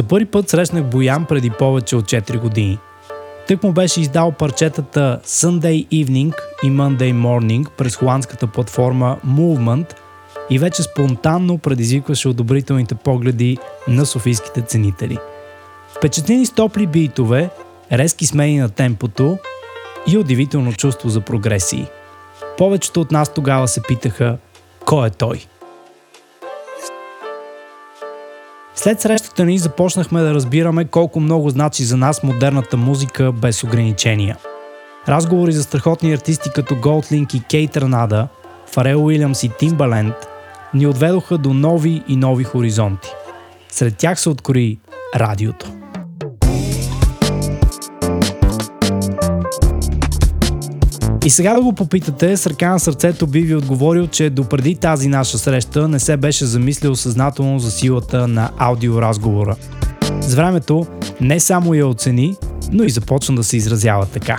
За първи път срещнах Боян преди повече от 4 години. Тък му беше издал парчетата Sunday Evening и Monday Morning през холандската платформа Movement и вече спонтанно предизвикваше одобрителните погледи на софийските ценители. Впечатлени с топли битове, резки смени на темпото и удивително чувство за прогресии. Повечето от нас тогава се питаха кой е той. След срещата ни започнахме да разбираме колко много значи за нас модерната музика без ограничения. Разговори за страхотни артисти като Голдлинк и Кейт Ранада, Фарел Уилямс и Тимбаленд ни отведоха до нови и нови хоризонти. Сред тях се открои радиото. И сега да го попитате, с ръка на сърцето би ви отговорил, че допреди тази наша среща не се беше замислил съзнателно за силата на аудиоразговора. С времето не само я оцени, но и започна да се изразява така.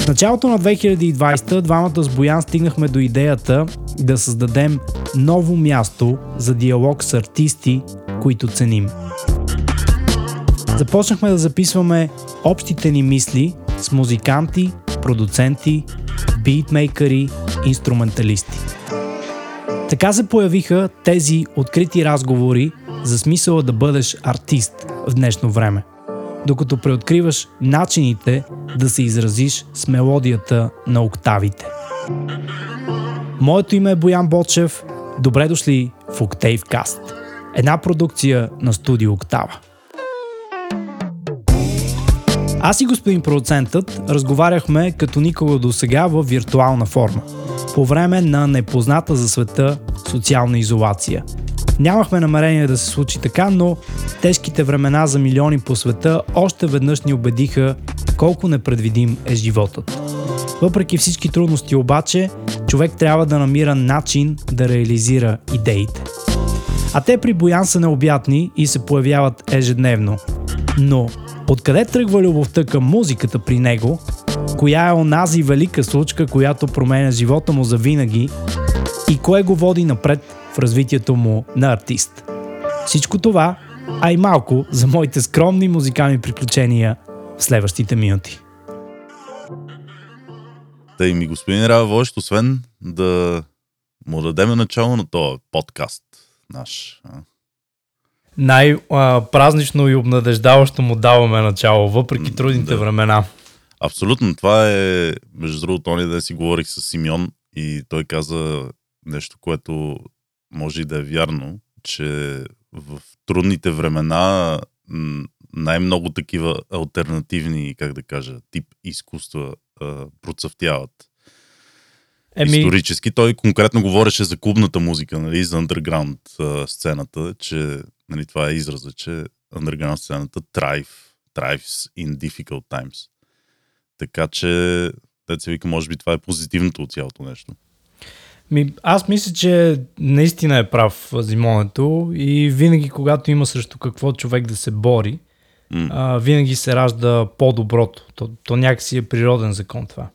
В началото на 2020 двамата с Боян стигнахме до идеята да създадем ново място за диалог с артисти, които ценим. Започнахме да записваме общите ни мисли с музиканти, продуценти, битмейкъри, инструменталисти. Така се появиха тези открити разговори за смисъла да бъдеш артист в днешно време, докато преоткриваш начините да се изразиш с мелодията на октавите. Моето име е Боян Бочев. Добре дошли в Octave една продукция на студио Октава. Аз и господин продуцентът разговаряхме като никога до сега в виртуална форма, по време на непозната за света социална изолация. Нямахме намерение да се случи така, но тежките времена за милиони по света още веднъж ни убедиха колко непредвидим е животът. Въпреки всички трудности обаче, човек трябва да намира начин да реализира идеите. А те при Боян са необятни и се появяват ежедневно. Но Откъде тръгва любовта към музиката при него? Коя е онази велика случка, която променя живота му за винаги? И кое го води напред в развитието му на артист? Всичко това, а и малко за моите скромни музикални приключения в следващите минути. Тъй ми, господин Войщ, освен да му дадеме начало на този подкаст наш. Най-празнично и обнадеждаващо му даваме начало, въпреки трудните да. времена. Абсолютно. Това е, между другото, ония да си говорих с Симеон и той каза нещо, което може и да е вярно, че в трудните времена най-много такива альтернативни, как да кажа, тип изкуства процъфтяват. Еми... Исторически. Той конкретно говореше за клубната музика, нали, за underground сцената, че нали, това е израза, че underground сцената thrive, thrives in difficult times. Така че, деца вика, може би това е позитивното от цялото нещо. Ми, аз мисля, че наистина е прав Зимонето и винаги, когато има срещу какво човек да се бори, mm. а, винаги се ражда по-доброто. То, то някакси е природен закон това.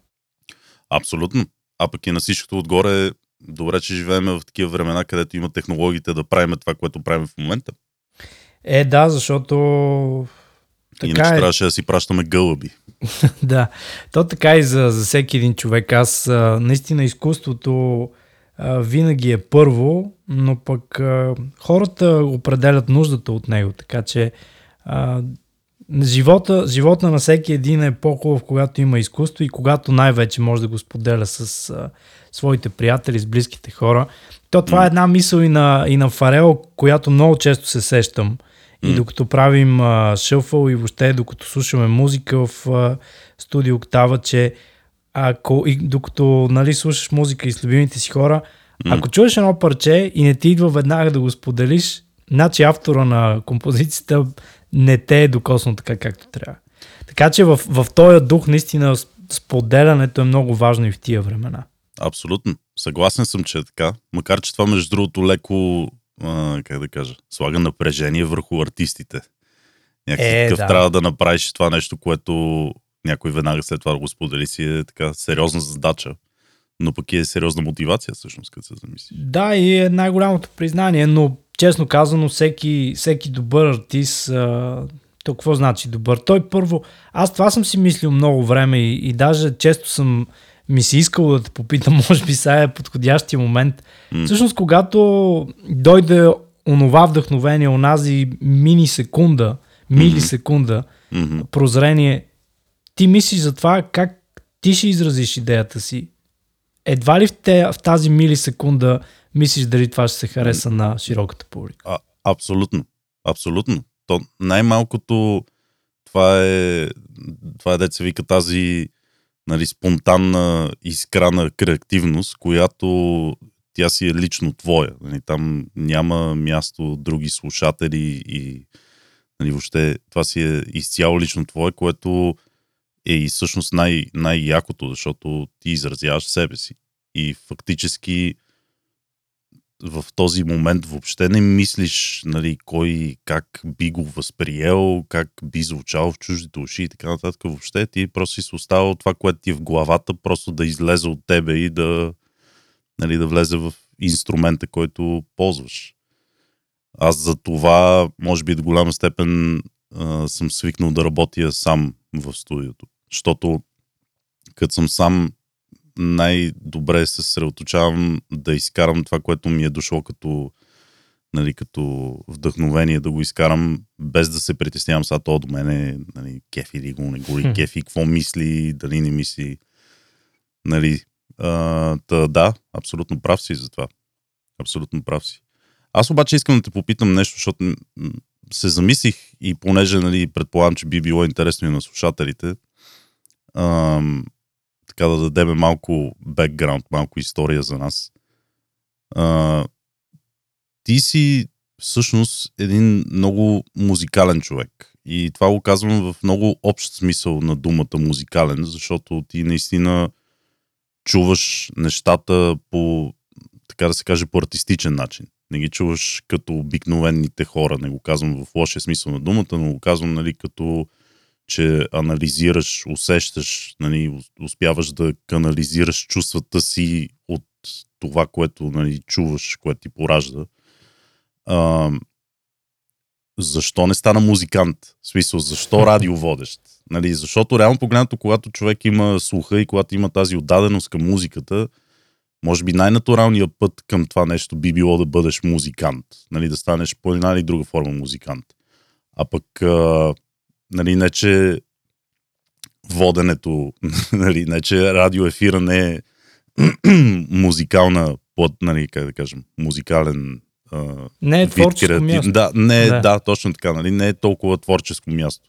Абсолютно. А пък и на всичкото отгоре добре, че живеем в такива времена, където има технологиите да правим това, което правим в момента. Е, да, защото така Иначе е. трябваше да си пращаме гълъби. да, то така и за, за всеки един човек. Аз а, наистина изкуството а, винаги е първо, но пък а, хората определят нуждата от него. Така че а, живота, живота на всеки един е по-хубав, когато има изкуство и когато най-вече може да го споделя с а, своите приятели, с близките хора. То това е една мисъл и на, и на Фарел, която много често се сещам. И докато правим а, шъфъл и въобще докато слушаме музика в а, студио Октава, че ако, и докато нали, слушаш музика и с любимите си хора, ако чуеш едно парче и не ти идва веднага да го споделиш, значи автора на композицията не те е докоснал така както трябва. Така че в, в този дух наистина споделянето е много важно и в тия времена. Абсолютно. Съгласен съм, че е така. Макар, че това между другото леко, а, как да кажа, слага напрежение върху артистите. Някакси е, такъв да. трябва да направиш това нещо, което някой веднага след това да го сподели си е така сериозна задача. Но пък е сериозна мотивация, всъщност, като се замисли. Да, и е най-голямото признание, но честно казано, всеки, всеки добър артист, а, то какво значи добър? Той първо, аз това съм си мислил много време и, и даже често съм ми се искало да те попитам, може би сега е подходящия момент. Mm. Всъщност, когато дойде онова вдъхновение, онази мини секунда, милисекунда, mm-hmm. прозрение, ти мислиш за това как ти ще изразиш идеята си. Едва ли в, те, в тази милисекунда мислиш дали това ще се хареса mm. на широката публика? А, абсолютно. Абсолютно. То най-малкото това е, това е деца вика тази нали, спонтанна изкрана креативност, която тя си е лично твоя. Нали, там няма място други слушатели и нали, въобще това си е изцяло лично твое, което е и всъщност най- най-якото, защото ти изразяваш себе си. И фактически в този момент въобще не мислиш нали, кой как би го възприел, как би звучал в чуждите уши и така нататък. Въобще ти просто си оставал това, което ти е в главата, просто да излезе от тебе и да, нали, да влезе в инструмента, който ползваш. Аз за това, може би до голяма степен а, съм свикнал да работя сам в студиото. Защото като съм сам най-добре се съсредоточавам да изкарам това, което ми е дошло като, нали, като вдъхновение, да го изкарам без да се притеснявам сега то до мене, нали, кефи ли го, не го ли кефи, какво мисли, дали не мисли. Нали, а, та, да, абсолютно прав си за това. Абсолютно прав си. Аз обаче искам да те попитам нещо, защото се замислих и понеже нали, предполагам, че би било интересно и на слушателите, ам, така да дадем малко бекграунд, малко история за нас. А, ти си всъщност един много музикален човек. И това го казвам в много общ смисъл на думата музикален, защото ти наистина чуваш нещата по, така да се каже, по артистичен начин. Не ги чуваш като обикновените хора. Не го казвам в лошия смисъл на думата, но го казвам нали, като че анализираш, усещаш, нали, успяваш да канализираш чувствата си от това, което нали, чуваш, което ти поражда. А, защо не стана музикант? В смисъл, защо радиоводещ? Нали, защото реално погледнато, когато човек има слуха и когато има тази отдаденост към музиката, може би най-натуралният път към това нещо би било да бъдеш музикант. Нали, да станеш по една или друга форма музикант. А пък нали, не че воденето, нали, не че радиоефира не е музикална под, нали, как да кажем, музикален а, не е творческо креатив. място. Да, не е, да. да, точно така, нали, не е толкова творческо място.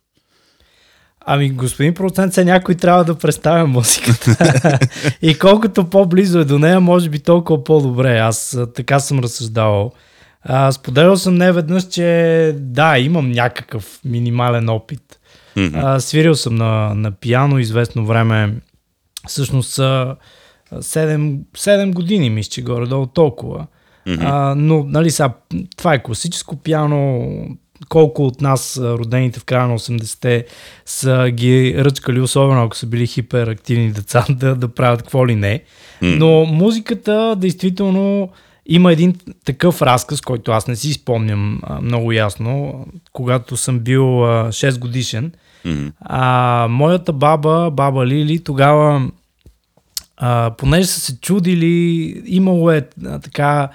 Ами, господин Процент, се някой трябва да представя музиката. и колкото по-близо е до нея, може би толкова по-добре. Аз така съм разсъждавал. А, споделял съм не веднъж, че да, имам някакъв минимален опит. Mm-hmm. А, свирил съм на, на пиано известно време. Всъщност са 7, 7 години, мисля, че горе-долу толкова. Mm-hmm. А, но, нали, сега, това е класическо пиано. Колко от нас, родените в края на 80-те, са ги ръчкали, особено ако са били хиперактивни деца, да, да правят какво ли не. Mm-hmm. Но музиката, действително, има един такъв разказ, който аз не си спомням а, много ясно, когато съм бил а, 6 годишен. Mm-hmm. А, моята баба, баба Лили, тогава, а, понеже са се чудили, имало е а, така,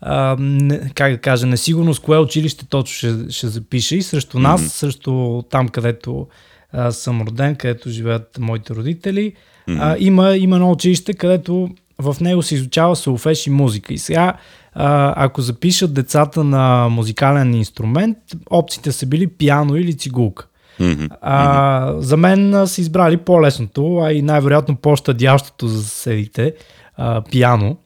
а, не, как да кажа, несигурност кое училище точно ще, ще запише и срещу нас, mm-hmm. срещу там, където а, съм роден, където живеят моите родители, mm-hmm. а, има, има едно училище, където в него се изучава солфеж и музика. И сега, ако запишат децата на музикален инструмент, опциите са били пиано или цигулка. Mm-hmm. А, за мен са избрали по-лесното, а и най-вероятно по-щадящото за съседите а, пиано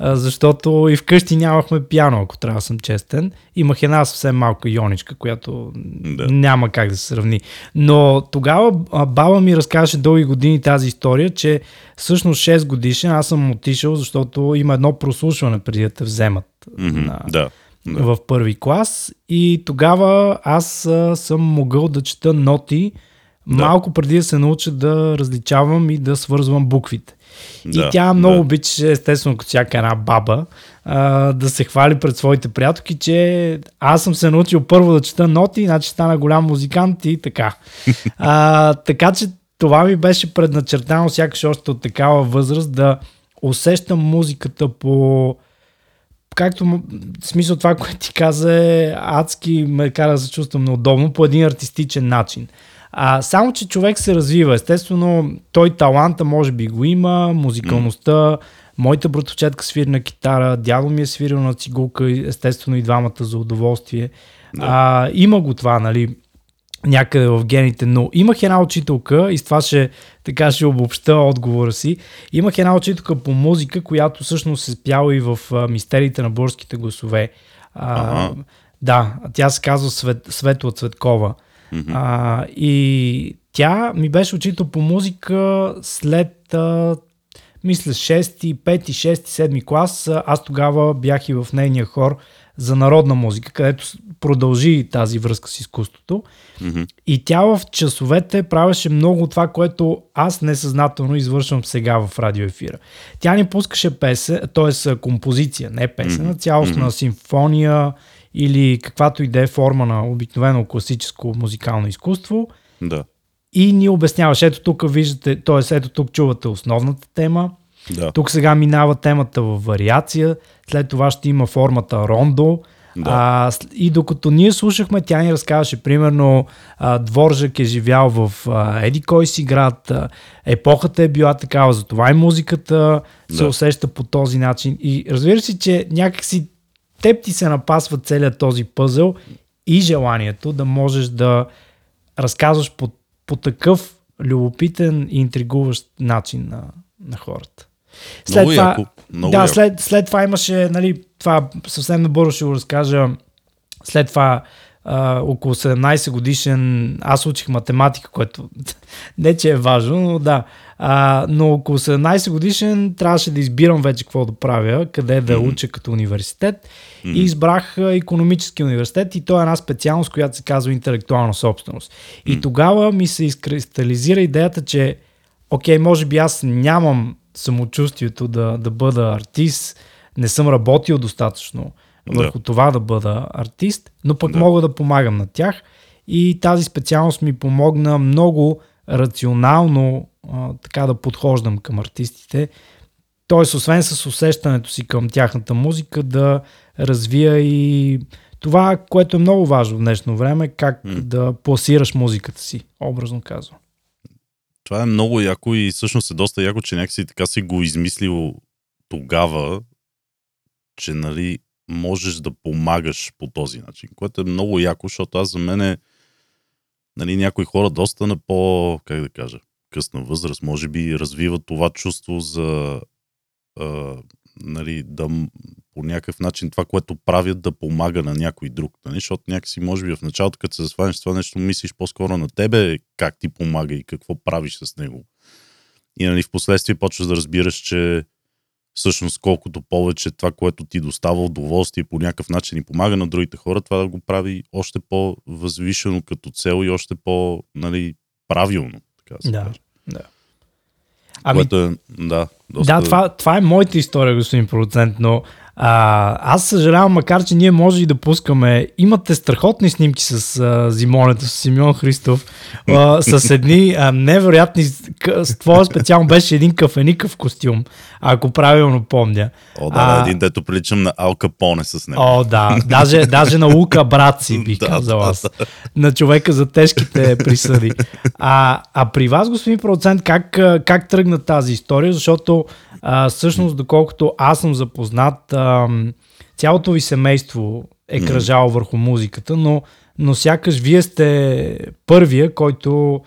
защото и вкъщи нямахме пиано, ако трябва да съм честен. Имах една съвсем малка ионичка, която да. няма как да се сравни. Но тогава баба ми разказваше дълги години тази история, че всъщност 6 годишен аз съм отишъл, защото има едно прослушване преди да те вземат mm-hmm. на, да. Да. в първи клас и тогава аз а, съм могъл да чета ноти да. малко преди да се науча да различавам и да свързвам буквите. Да, и тя много да. обичаше, естествено, като всяка една баба, а, да се хвали пред своите приятелки, че аз съм се научил първо да чета ноти, значи стана голям музикант и така. А, така че това ми беше предначертано сякаш още от такава възраст да усещам музиката по както в смисъл това, което ти каза е адски ме кара да се чувствам неудобно по един артистичен начин. А, само, че човек се развива. Естествено, той таланта може би го има, музикалността, моята братовчетка свири на китара, дядо ми е свирил на цигулка, естествено и двамата за удоволствие. Да. А, има го това, нали, някъде в гените, но имах една учителка и с това ще, така ще обобща отговора си. Имах една учителка по музика, която всъщност се спяла и в а, мистериите на българските гласове. А, ага. Да, тя се казва Свет, Светла Цветкова. Mm-hmm. А, и тя ми беше учител по музика след, а, мисля, 6, 5, 6, 7 клас. Аз тогава бях и в нейния хор за народна музика, където продължи тази връзка с изкуството. Mm-hmm. И тя в часовете правеше много това, което аз несъзнателно извършвам сега в радиоефира. Тя ни пускаше песен, т.е. композиция, не песен, mm-hmm. цялостна mm-hmm. симфония или каквато и да е форма на обикновено класическо музикално изкуство. Да. И ни обясняваше, ето тук виждате, т.е. ето тук чувате основната тема, да. тук сега минава темата в вариация, след това ще има формата рондо, да. А, и докато ние слушахме, тя ни разказваше, примерно, а, Дворжак е живял в а, Еди кой си град, а, епохата е била такава, затова и музиката да. се усеща по този начин. И разбира се, че някакси теб ти се напасва целият този пъзъл и желанието да можеш да разказваш по, по такъв любопитен и интригуващ начин на, на хората. След много това, яко. Много да, след, след това имаше, нали, това съвсем набързо ще го разкажа. След това а, около 17 годишен, аз учих математика, което не че е важно, но да. А, но около 17 годишен трябваше да избирам вече какво да правя, къде да mm-hmm. уча като университет. Mm-hmm. И избрах економически университет и то е една специалност, която се казва интелектуална собственост. Mm-hmm. И тогава ми се изкристализира идеята, че окей, може би аз нямам самочувствието да, да бъда артист, не съм работил достатъчно върху да. това да бъда артист, но пък да. мога да помагам на тях. И тази специалност ми помогна много рационално а, така да подхождам към артистите. Тоест, освен с усещането си към тяхната музика, да развия и това, което е много важно в днешно време, как mm. да пласираш музиката си, образно казвам. Това е много яко и всъщност е доста яко, че някакси така си го измислил тогава, че нали, можеш да помагаш по този начин, което е много яко, защото аз за мен е, нали, някои хора доста на по, как да кажа, късна възраст, може би развиват това чувство за а, нали, да по някакъв начин това, което правят, да помага на някой друг. Нали? Защото някакси, може би в началото, като се засванеш това нещо, мислиш по-скоро на тебе, как ти помага и какво правиш с него. И нали, в последствие почваш да разбираш, че всъщност колкото повече това, което ти достава удоволствие по някакъв начин и помага на другите хора, това да го прави още по-възвишено като цел и още по нали, правилно. Така да, да, да. Ами, което е, да, доста... да това, това е моята история, господин продуцент, но а, аз съжалявам, макар че ние може и да пускаме. Имате страхотни снимки с а, зимонето, с Симеон Христов, а, с едни а, невероятни. С това специално беше един кафеникъв костюм, ако правилно помня. О, да, а, един дето приличам на Алка Поне с него. О, да, даже, даже на Лука брат си, бих казал аз. На човека за тежките присъди. А, а при вас, господин продуцент, как, как тръгна тази история? Защото а, всъщност, доколкото аз съм запознат, а, цялото ви семейство е кръжало върху музиката, но, но сякаш вие сте първия, който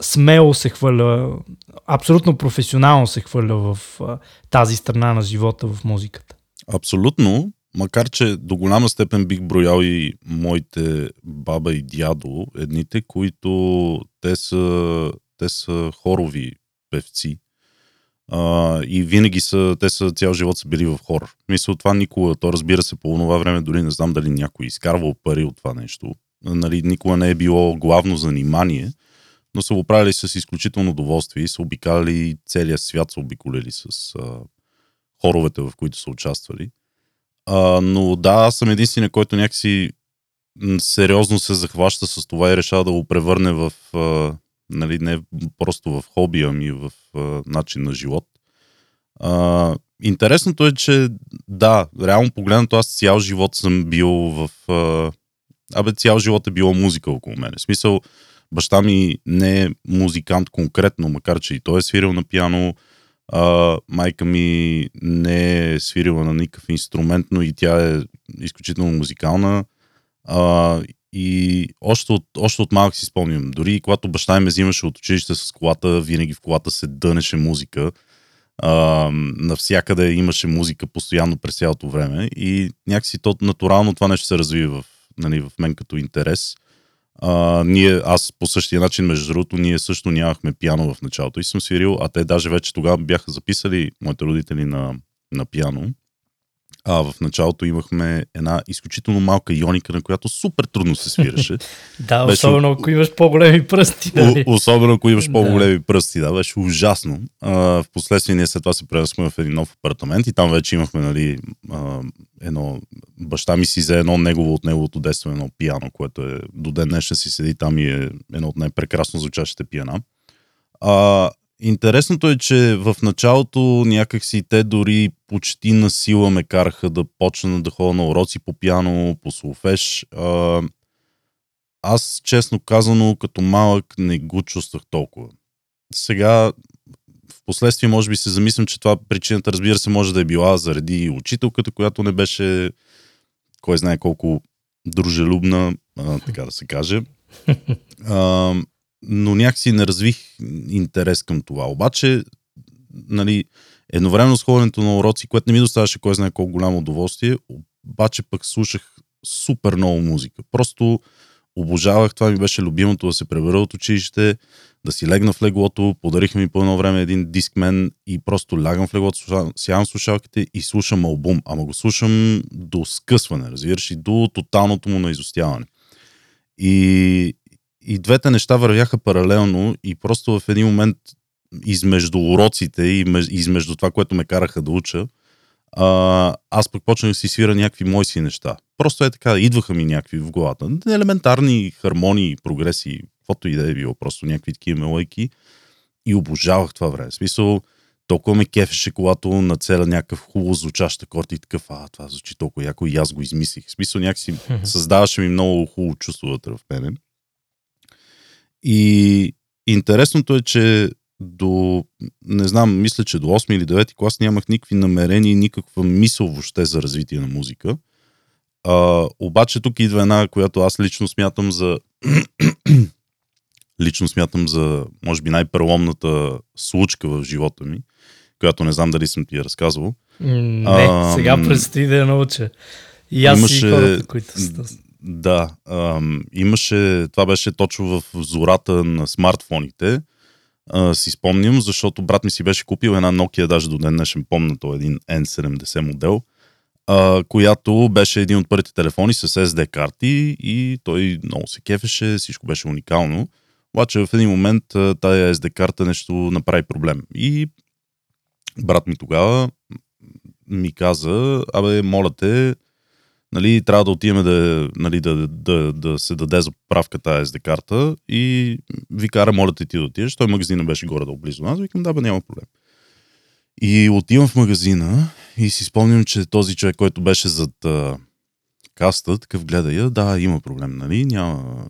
смело се хвърля, абсолютно професионално се хвърля в а, тази страна на живота в музиката. Абсолютно, макар че до голяма степен бих броял и моите баба и дядо, едните, които те са, те са хорови певци. А, и винаги са, те са цял живот са били в хор. Мисля, това никога, то разбира се, по това време дори не знам дали някой изкарвал пари от това нещо. Нали, никога не е било главно занимание, но са го правили с изключително удоволствие и са обикаляли целия свят, са обиколили с а, хоровете, в които са участвали. А, но да, аз съм единствения, който някакси сериозно се захваща с това и решава да го превърне в, а, нали, не просто в хоби, ами в а, начин на живот. А, интересното е, че да, реално погледнато аз цял живот съм бил в... А, абе, цял живот е било музика около мене. В смисъл, баща ми не е музикант конкретно, макар че и той е свирил на пиано, а, майка ми не е свирила на никакъв инструмент, но и тя е изключително музикална. А, и още от, още от малък си спомням. Дори когато баща ми взимаше от училище с колата, винаги в колата се дънеше музика. А, навсякъде имаше музика постоянно през цялото време и някакси то натурално това нещо се разви в, нали, в мен като интерес. А, ние, аз по същия начин, между другото, ние също нямахме пиано в началото и съм свирил, а те даже вече тогава бяха записали моите родители на, на пиано. А в началото имахме една изключително малка ионика, на която супер трудно се свираше. да, беше... особено ако имаш по-големи пръсти. Нали? особено ако имаш по-големи да. пръсти, да, беше ужасно. А, впоследствие ние след това се пренесохме в един нов апартамент и там вече имахме, нали, а, едно, баща ми си взе едно негово от неговото детство, едно пиано, което е до ден днешен си седи там и е едно от най-прекрасно звучащите пиана. А, Интересното е, че в началото някакси те дори почти на сила ме караха да почна да ходя на уроци по пяно, по солфеж. А, аз, честно казано, като малък не го чувствах толкова. Сега, в последствие, може би се замислям, че това причината, разбира се, може да е била заради учителката, която не беше кой знае колко дружелюбна, а, така да се каже. А, но някакси не развих интерес към това. Обаче, нали, едновременно с ходенето на уроци, което не ми доставяше кой знае колко голямо удоволствие, обаче пък слушах супер много музика. Просто обожавах, това ми беше любимото да се пребера от училище, да си легна в леглото, подариха ми по едно време един дискмен и просто лягам в леглото, сядам слушалките и слушам албум. Ама го слушам до скъсване, разбираш, и до тоталното му наизостяване. И, и двете неща вървяха паралелно и просто в един момент измежду уроците и измежду това, което ме караха да уча, а, аз пък почнах да си свира някакви мои си неща. Просто е така, идваха ми някакви в главата. Елементарни хармонии, прогреси, каквото и да е било, просто някакви такива мелойки. И обожавах това време. В смисъл, толкова ме кефеше, когато нацеля някакъв хубаво звучащ акорд и такъв, а, това звучи толкова яко и аз го измислих. В смисъл, някакси създаваше ми много хубаво чувство вътре в мене. И интересното е, че до, не знам, мисля, че до 8 или 9 клас нямах никакви намерения и никаква мисъл въобще за развитие на музика. А, обаче тук идва една, която аз лично смятам за лично смятам за, може би, най-преломната случка в живота ми, която не знам дали съм ти я разказвал. Не, а, сега предстои да я науча. И аз имаше, и хората, които са. Да, ам, имаше, това беше точно в зората на смартфоните, а, си спомням, защото брат ми си беше купил една Nokia, даже до ден днешен помня, то един N70 модел, а, която беше един от първите телефони с SD карти и той много се кефеше, всичко беше уникално. Обаче в един момент тая SD карта нещо направи проблем. И брат ми тогава ми каза, абе, моля те, нали, трябва да отиваме да, нали, да, да, да се даде за поправка тази SD карта и ви кара, моля те ти да отидеш. Той магазина беше горе да близо аз. Викам, да, бе, няма проблем. И отивам в магазина и си спомням, че този човек, който беше зад а, каста, такъв гледа я, да, има проблем, нали, няма,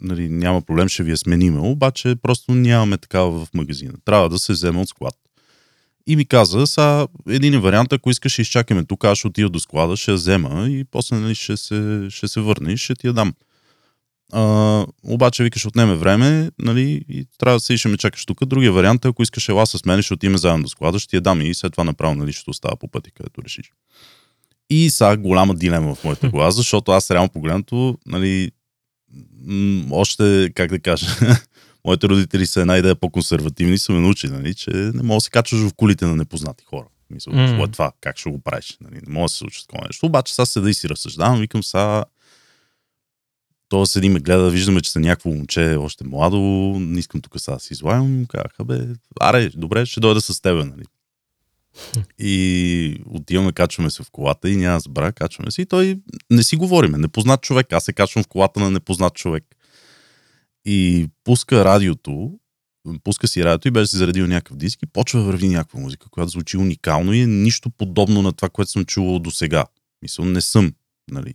нали, няма проблем, ще ви я смениме, обаче просто нямаме такава в магазина. Трябва да се вземе от склад. И ми каза, са един вариант, ако искаш, изчакаме тук, аз ще отида до склада, ще я взема и после нали, ще, се, ще се върне и ще ти я дам. А, обаче викаш отнеме време, нали, и трябва да се ще ме чакаш тук. Другия вариант е, ако искаш ела с мен, ще отиме заедно до склада, ще ти я дам и след това направо, нали, ще остава по пъти, където решиш. И сега голяма дилема в моята глава, защото аз реално погледнато, нали, още, как да кажа, моите родители са една идея по-консервативни, са ме научили, нали, че не мога да се качваш в колите на непознати хора. Мисля, mm. е това, как ще го правиш? Нали, не мога да се случи такова нещо. Обаче сега седа и си разсъждавам, викам сега то седи ме гледа, виждаме, че са някакво момче още младо, не искам тук сега да си излагам. Казаха, бе, аре, добре, ще дойда с теб, нали. И отиваме, качваме се в колата и няма забра, качваме се и той не си говориме. Непознат човек. Аз се качвам в колата на непознат човек. И пуска радиото, пуска си радиото и беше си заредил някакъв диск и почва да върви някаква музика, която звучи уникално и е нищо подобно на това, което съм чувал до сега. Мисля, не съм. Нали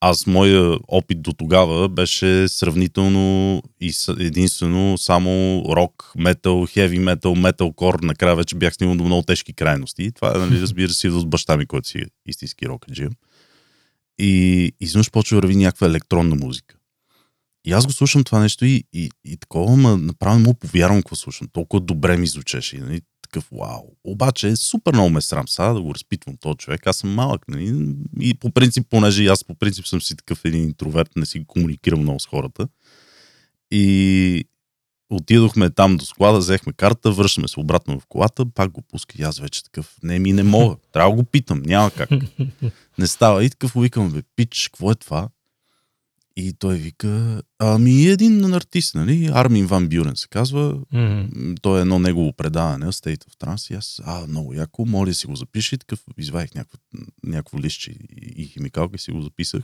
аз, моя опит до тогава беше сравнително и единствено само рок, метал, хеви метал, метал кор. Накрая вече бях снимал до много тежки крайности. Това, нали, разбира се, от баща ми, който си е истински рокаджия. И изведнъж почва да върви някаква електронна музика. И аз го слушам това нещо и, и, и такова, ма направо му повярвам какво слушам. Толкова добре ми звучеше. Нали? такъв вау. Обаче е супер много ме срам сега да го разпитвам този човек. Аз съм малък. Нали? И по принцип, понеже аз по принцип съм си такъв един интроверт, не си комуникирам много с хората. И отидохме там до склада, взехме карта, връщаме се обратно в колата, пак го пуска и аз вече такъв, не ми не мога, трябва да го питам, няма как. Не става. И такъв викам, бе, пич, какво е това? И той вика, ами един артист, нали, Армин Ван Бюрен се казва, mm-hmm. той е едно негово предаване, State of Trance, и аз, а, много яко, моля си го запиши, такъв извадих някакво, някакво листче и, и химикалка и си го записах.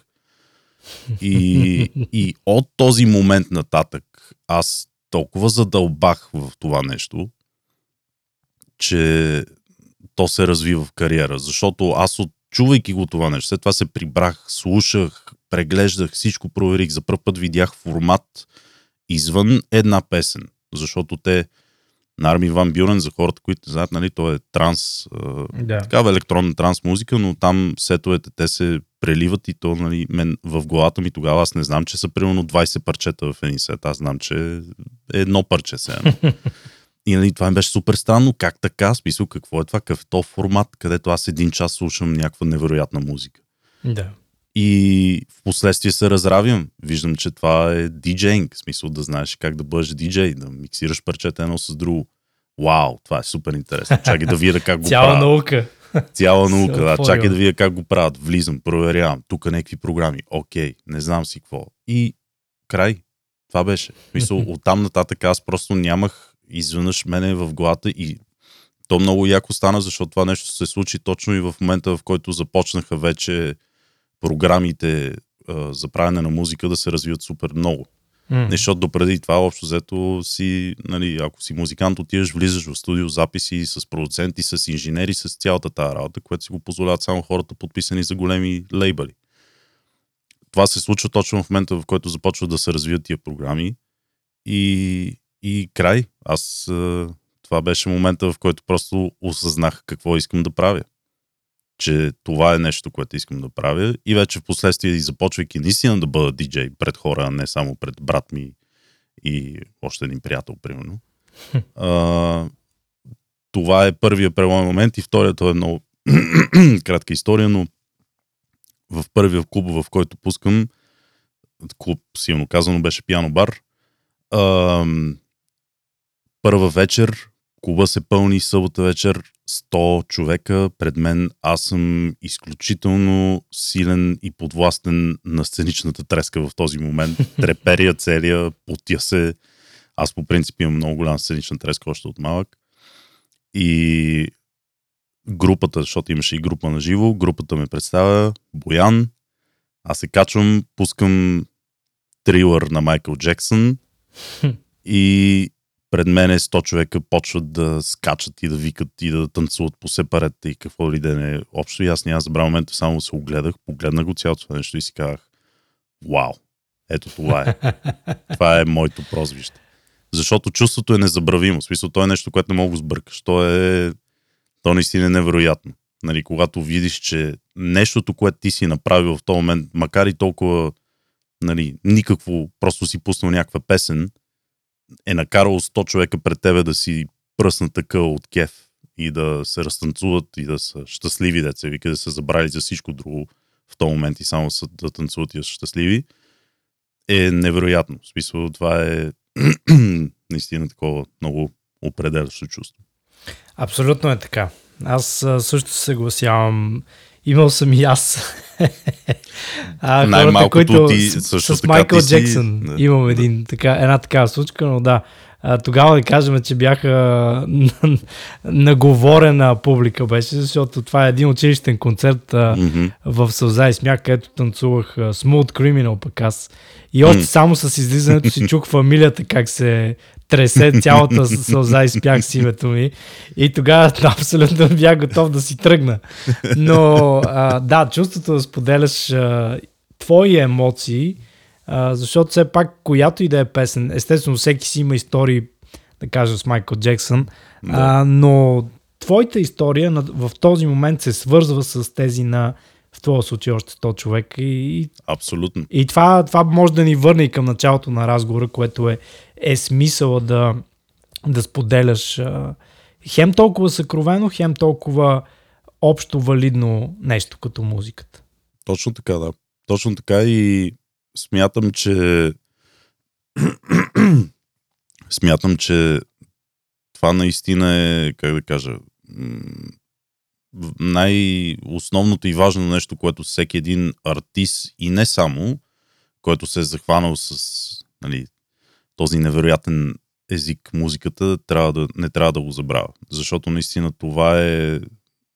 И, и от този момент нататък аз толкова задълбах в това нещо, че то се развива в кариера, защото аз от чувайки го това нещо, след това се прибрах, слушах, преглеждах, всичко проверих. За първ път видях формат извън една песен, защото те на Арми Ван Бюрен, за хората, които знаят, нали, то е транс, да. такава електронна транс музика, но там сетовете те се преливат и то, нали, мен, в главата ми тогава аз не знам, че са примерно 20 парчета в един сет, аз знам, че е едно парче се И нали, това ми беше супер странно, как така, смисъл, какво е това, какъв е то формат, където аз един час слушам някаква невероятна музика. Да. И в последствие се разравям. Виждам, че това е диджейнг, в смисъл да знаеш как да бъдеш диджей, да миксираш парчета едно с друго. Вау, това е супер интересно. Чакай да видя как го Цяла правят. наука. Цяла наука, да. Чакай да видя как го правят. Влизам, проверявам. Тук някакви програми. Окей, не знам си какво. И край. Това беше. Мисъл, оттам нататък аз просто нямах изведнъж мене в главата и то много яко стана, защото това нещо се случи точно и в момента, в който започнаха вече програмите а, за правене на музика да се развиват супер много. Mm. Защото допреди това, общо взето си, нали, ако си музикант, отиваш, влизаш в студио, записи с продуценти, с инженери, с цялата тази работа, което си го позволяват само хората, подписани за големи лейбъли. Това се случва точно в момента, в който започват да се развият тия програми и, и край. Аз това беше момента, в който просто осъзнах какво искам да правя че това е нещо, което искам да правя. И вече в последствие, започвайки наистина да бъда диджей пред хора, а не само пред брат ми и още един приятел, примерно. а, това е първия преломен момент и вторият е много кратка история, но в първия клуб, в който пускам, клуб, силно казано, беше пиано бар, а, първа вечер клуба се пълни събота вечер 100 човека пред мен. Аз съм изключително силен и подвластен на сценичната треска в този момент. Треперия целия, потя се. Аз по принцип имам много голяма сценична треска още от малък. И групата, защото имаше и група на живо, групата ме представя Боян. Аз се качвам, пускам трилър на Майкъл Джексън и пред мене 100 човека почват да скачат и да викат и да танцуват по сепарета и какво ли да не. Общо и аз няма забравя момента, само се огледах, погледнах го цялото това нещо и си казах, вау, ето това е. това е моето прозвище. Защото чувството е незабравимо. В смисъл, то е нещо, което не мога да сбъркаш. То е, то наистина е невероятно. Нали, когато видиш, че нещото, което ти си направил в този момент, макар и толкова нали, никакво, просто си пуснал някаква песен, е накарал 100 човека пред тебе да си пръсна така от кеф и да се разтанцуват и да са щастливи деца, вика да са забрали за всичко друго в този момент и само са да танцуват и да са щастливи, е невероятно. В смисъл, това е наистина такова много определящо чувство. Абсолютно е така. Аз също се съгласявам. Имал съм и аз. а, Най-малкото които, ти също с, с Майкъл Джексън си... имам един, така, една такава случка, но да. а, тогава да кажем, че бяха наговорена публика беше, защото това е един училищен концерт а, mm-hmm. в Сълза и смях, където танцувах а, Smooth Criminal пък аз. И още mm. само с излизането си чух фамилията как се тресе цялата сълза и спях с името ми. И тогава абсолютно бях готов да си тръгна. Но а, да, чувството да споделяш а, твои емоции, а, защото все пак, която и да е песен, естествено всеки си има истории, да кажа с Майкъл Джексън, да. а, но твоята история в този момент се свързва с тези на в твоя случай още 100 човека. И, Абсолютно. И това, това може да ни върне и към началото на разговора, което е, е смисъла да, да споделяш а, хем толкова съкровено, хем толкова общо валидно нещо като музиката. Точно така, да. Точно така и смятам, че смятам, че това наистина е, как да кажа, най-основното и важно нещо, което всеки един артист и не само, който се е захванал с нали, този невероятен език, музиката, трябва да, не трябва да го забравя. Защото наистина това е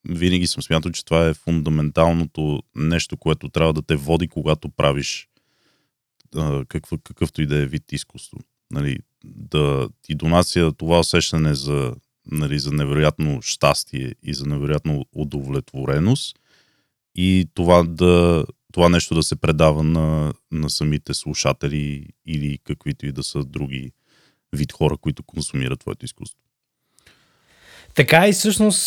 винаги съм смятал, че това е фундаменталното нещо, което трябва да те води, когато правиш какъв, какъвто и да е вид изкуство. Нали, да ти донася това усещане за, нали, за невероятно щастие и за невероятно удовлетвореност и това, да, това нещо да се предава на, на самите слушатели или каквито и да са други вид хора, които консумират твоето изкуство. Така и всъщност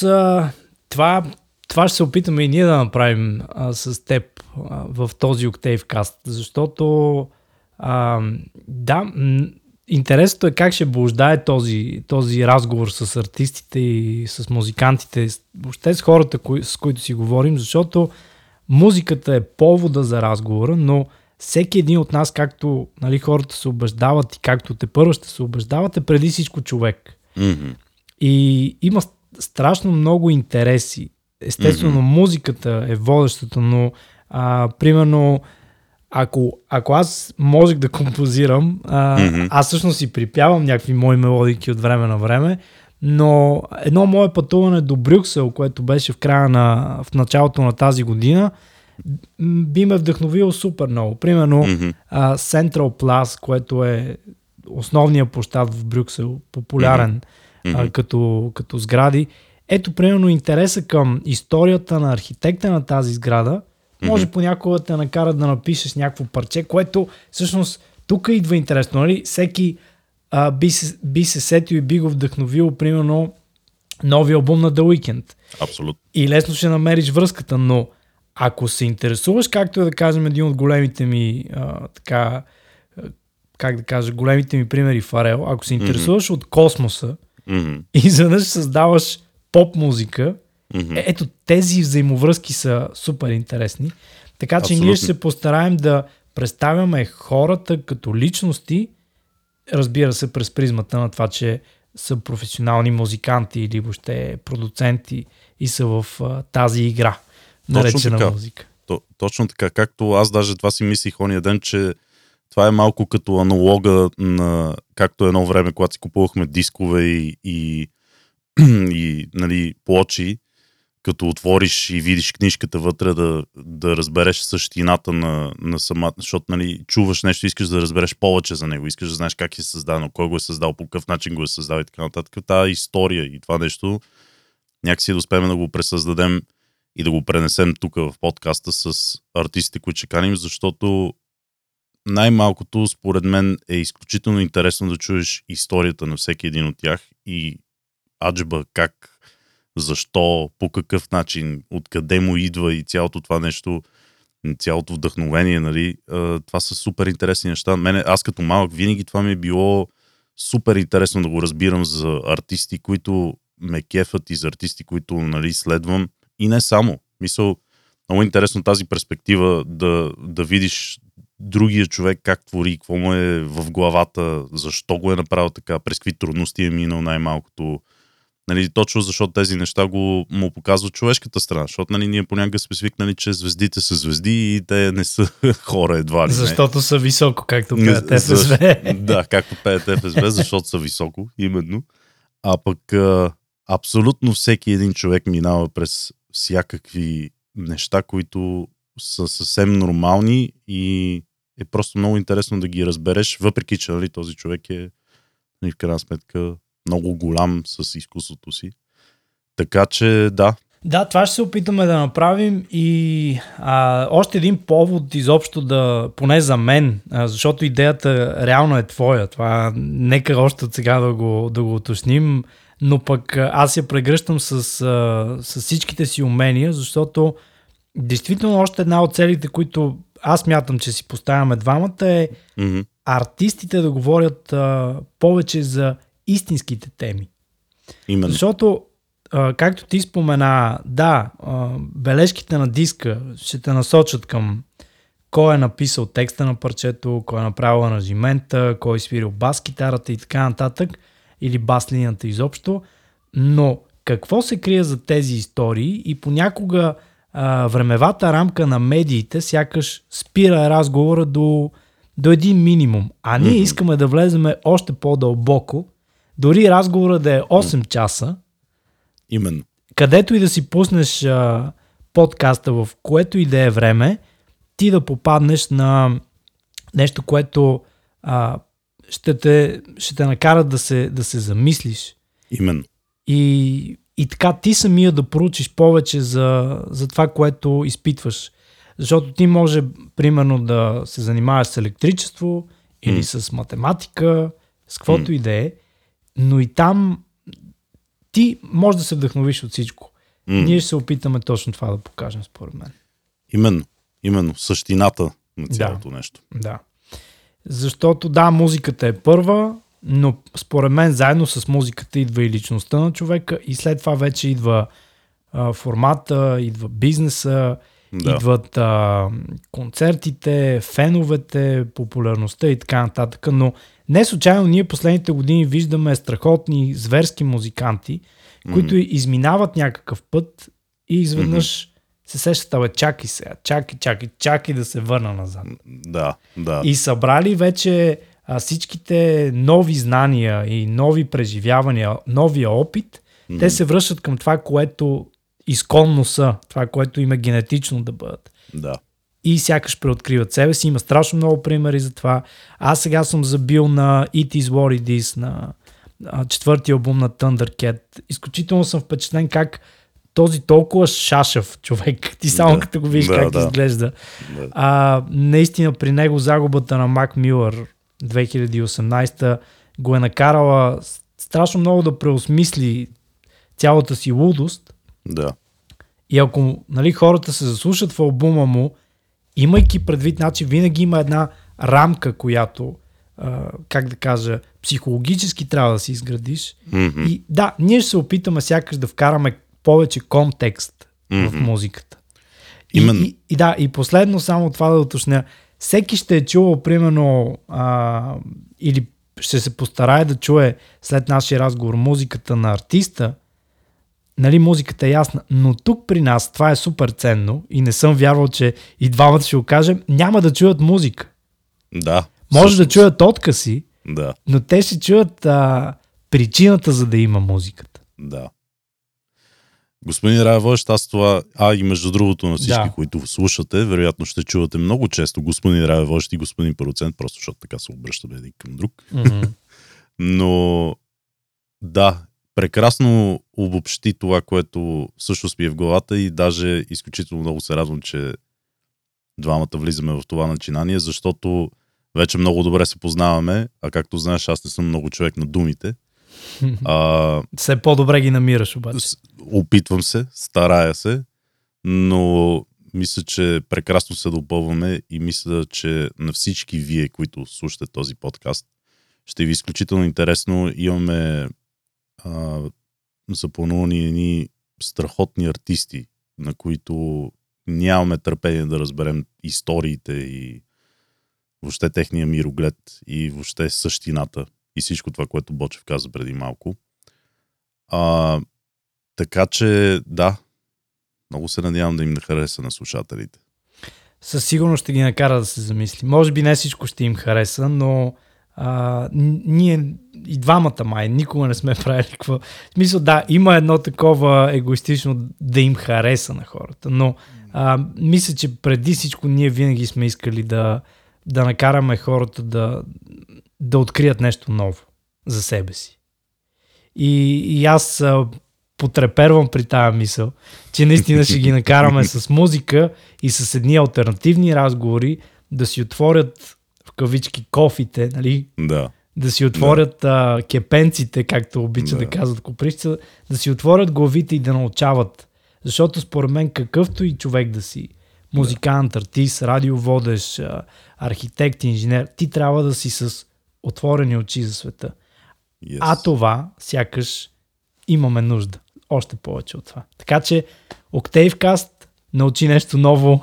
това, това ще се опитаме и ние да направим а, с теб а, в този Octave защото а, да, интересното е как ще блуждае този, този разговор с артистите и с музикантите, въобще с хората, кои, с които си говорим, защото музиката е повода за разговора, но всеки един от нас, както нали, хората се убеждават и както те първо ще се убеждават, е преди всичко човек. Mm-hmm. И има страшно много интереси. Естествено, mm-hmm. музиката е водещата, но а, примерно, ако, ако аз можех да композирам, а, mm-hmm. аз всъщност си припявам някакви мои мелодики от време на време, но едно мое пътуване до Брюксел, което беше в края на, в началото на тази година, би ме вдъхновило супер много. Примерно mm-hmm. Central Plus, което е основният площад в Брюксел, популярен mm-hmm. а, като, като сгради. Ето, примерно, интереса към историята на архитекта на тази сграда може mm-hmm. понякога да накара да напишеш някакво парче, което всъщност тук идва интересно. Нали? Всеки а, би, се, би се сетил и би го вдъхновил, примерно, новия албум на The Weeknd. Абсолютно. И лесно ще намериш връзката, но ако се интересуваш, както е да кажем един от големите ми а, така, как да кажа, големите ми примери Фарел, ако се интересуваш mm-hmm. от космоса mm-hmm. и изведнъж създаваш поп музика, mm-hmm. ето тези взаимовръзки са супер интересни. Така че Абсолютно. ние ще се постараем да представяме хората като личности, разбира се, през призмата на това, че са професионални музиканти или въобще продуценти и са в а, тази игра, наречена така. музика. То, точно така, както аз даже това си мислих ония ден, че това е малко като аналога на както едно време, когато си купувахме дискове и, и, и нали, плочи, като отвориш и видиш книжката вътре, да, да разбереш същината на, на самата, защото нали, чуваш нещо, искаш да разбереш повече за него, искаш да знаеш как е създадено, кой го е създал, по какъв начин го е създал и така нататък. Тази история и това нещо някакси да успеем да го пресъздадем и да го пренесем тук в подкаста с артистите, които ще каним, защото най-малкото, според мен, е изключително интересно да чуеш историята на всеки един от тях и аджба как защо, по какъв начин, откъде му идва и цялото това нещо, цялото вдъхновение, нали, това са супер интересни неща. Мене, аз като малък винаги това ми е било супер интересно да го разбирам за артисти, които ме кефат и за артисти, които нали, следвам. И не само. Мисъл, много интересно тази перспектива да, да видиш другия човек как твори, какво му е в главата, защо го е направил така, през какви трудности е минал най-малкото, Нали, точно защото тези неща го, му показват човешката страна. Защото нали, ние понякога сме свикнали, че звездите са звезди и те не са хора едва ли. Не. Защото са високо, както Не, пеят защ- Да, както пеят ФСБ, защото са високо, именно. А пък а, абсолютно всеки един човек минава през всякакви неща, които са съвсем нормални и е просто много интересно да ги разбереш, въпреки че нали, този човек е нали, в крайна сметка много голям с изкуството си. Така че да, Да, това ще се опитаме да направим и а, още един повод изобщо да, поне за мен, а, защото идеята реално е твоя. Това нека още от сега да го, да го уточним, но пък аз я прегръщам с, а, с всичките си умения, защото действително още една от целите, които аз мятам, че си поставяме двамата е мгм, артистите да говорят а, повече за истинските теми. именно. Защото, а, както ти спомена, да, а, бележките на диска ще те насочат към кой е написал текста на парчето, кой е направил аранжимента, кой е свирил бас китарата и така нататък, или бас линията изобщо, но какво се крие за тези истории и понякога а, времевата рамка на медиите сякаш спира разговора до, до един минимум, а ние искаме да влеземе още по-дълбоко, дори разговора да е 8 часа, Именно. където и да си пуснеш а, подкаста в което и да е време, ти да попаднеш на нещо, което а, ще, те, ще те накара да се, да се замислиш. Именно. И, и така ти самия да проучиш повече за, за това, което изпитваш. Защото ти може, примерно, да се занимаваш с електричество или М. с математика, с каквото М. и да е, но и там ти може да се вдъхновиш от всичко. М. Ние ще се опитаме точно това да покажем, според мен. Именно. Именно. Същината на цялото нещо. Да. Защото да, музиката е първа, но според мен заедно с музиката идва и личността на човека и след това вече идва а, формата, идва бизнеса, Да. идват а, концертите, феновете, популярността и така нататък. Но не случайно ние последните години виждаме страхотни, зверски музиканти, които изминават някакъв път и изведнъж се сещат, абе, чакай сега, чакай, чакай, чакай да се върна назад. Да, да. И събрали вече а, всичките нови знания и нови преживявания, новия опит, М. те се връщат към това, което изконно са, това, което им е генетично да бъдат. Да. И сякаш преоткриват себе си. Има страшно много примери за това. Аз сега съм забил на It Is What It Is, на четвъртия албум на Thundercat. Изключително съм впечатлен как този толкова шашев човек, ти само Да. като го видиш Да, как да. изглежда, да. а, наистина при него загубата на Мак Мюлър 2018 го е накарала страшно много да преосмисли цялата си лудост. Да. И ако нали, хората се заслушат в албума му, имайки предвид, значи винаги има една рамка, която, а, как да кажа, психологически трябва да си изградиш. Мгм. И да, ние ще се опитаме сякаш да вкараме повече контекст в Мгм. музиката. И, Именно. и, и да, и последно само това да уточня. Всеки ще е чувал, примерно, а, или ще се постарае да чуе след нашия разговор музиката на артиста, нали, музиката е ясна, но тук при нас това е супер ценно и не съм вярвал, че и двамата ще го кажем, няма да чуят музика. Да. Може да всъщност. чуят откази, Да, но те ще чуят а, причината за да има музиката. да. Господин Райвощ, аз това, а и между другото на всички, Да. които слушате, вероятно ще чувате много често господин Райвощ и господин Продуцент, просто защото така се обръщаме един към друг. Но да, прекрасно обобщи това, което всъщност ми е в главата и даже изключително много се радвам, че двамата влизаме в това начинание, защото вече много добре се познаваме, а както знаеш, аз не съм много човек на думите. А, Все по-добре ги намираш обаче. опитвам се, старая се, но мисля, че прекрасно се допълваме и мисля, че на всички вие, които слушате този подкаст, ще ви е изключително интересно. Имаме а, запланувани едни страхотни артисти, на които нямаме търпение да разберем историите и въобще техния мироглед и въобще същината и всичко това, което Бочев каза преди малко. А, така че, да, много се надявам да им да хареса на слушателите. Със сигурност ще ги накара да се замисли. Може би не всичко ще им хареса, но а, ние и двамата май никога не сме правили какво. В смисъл, да, има едно такова егоистично да им хареса на хората, но а, мисля, че преди всичко ние винаги сме искали да, да накараме хората да, да открият нещо ново за себе си. И, и аз а, потрепервам при тази мисъл, че наистина ще ги накараме с музика и с едни альтернативни разговори да си отворят кавички кофите, нали? Да. Да си отворят да. а, кепенците, както обичат да. Да. казват коприща, да си отворят главите и да научават. Защото според мен какъвто и човек да си, музикант, артист, радиоводещ, архитект, инженер, ти трябва да си с отворени очи за света. Yes. А това, сякаш, имаме нужда. Още повече от това. Така че, Octavecast научи нещо ново.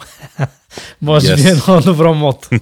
Може би Yes. е едно добро мото.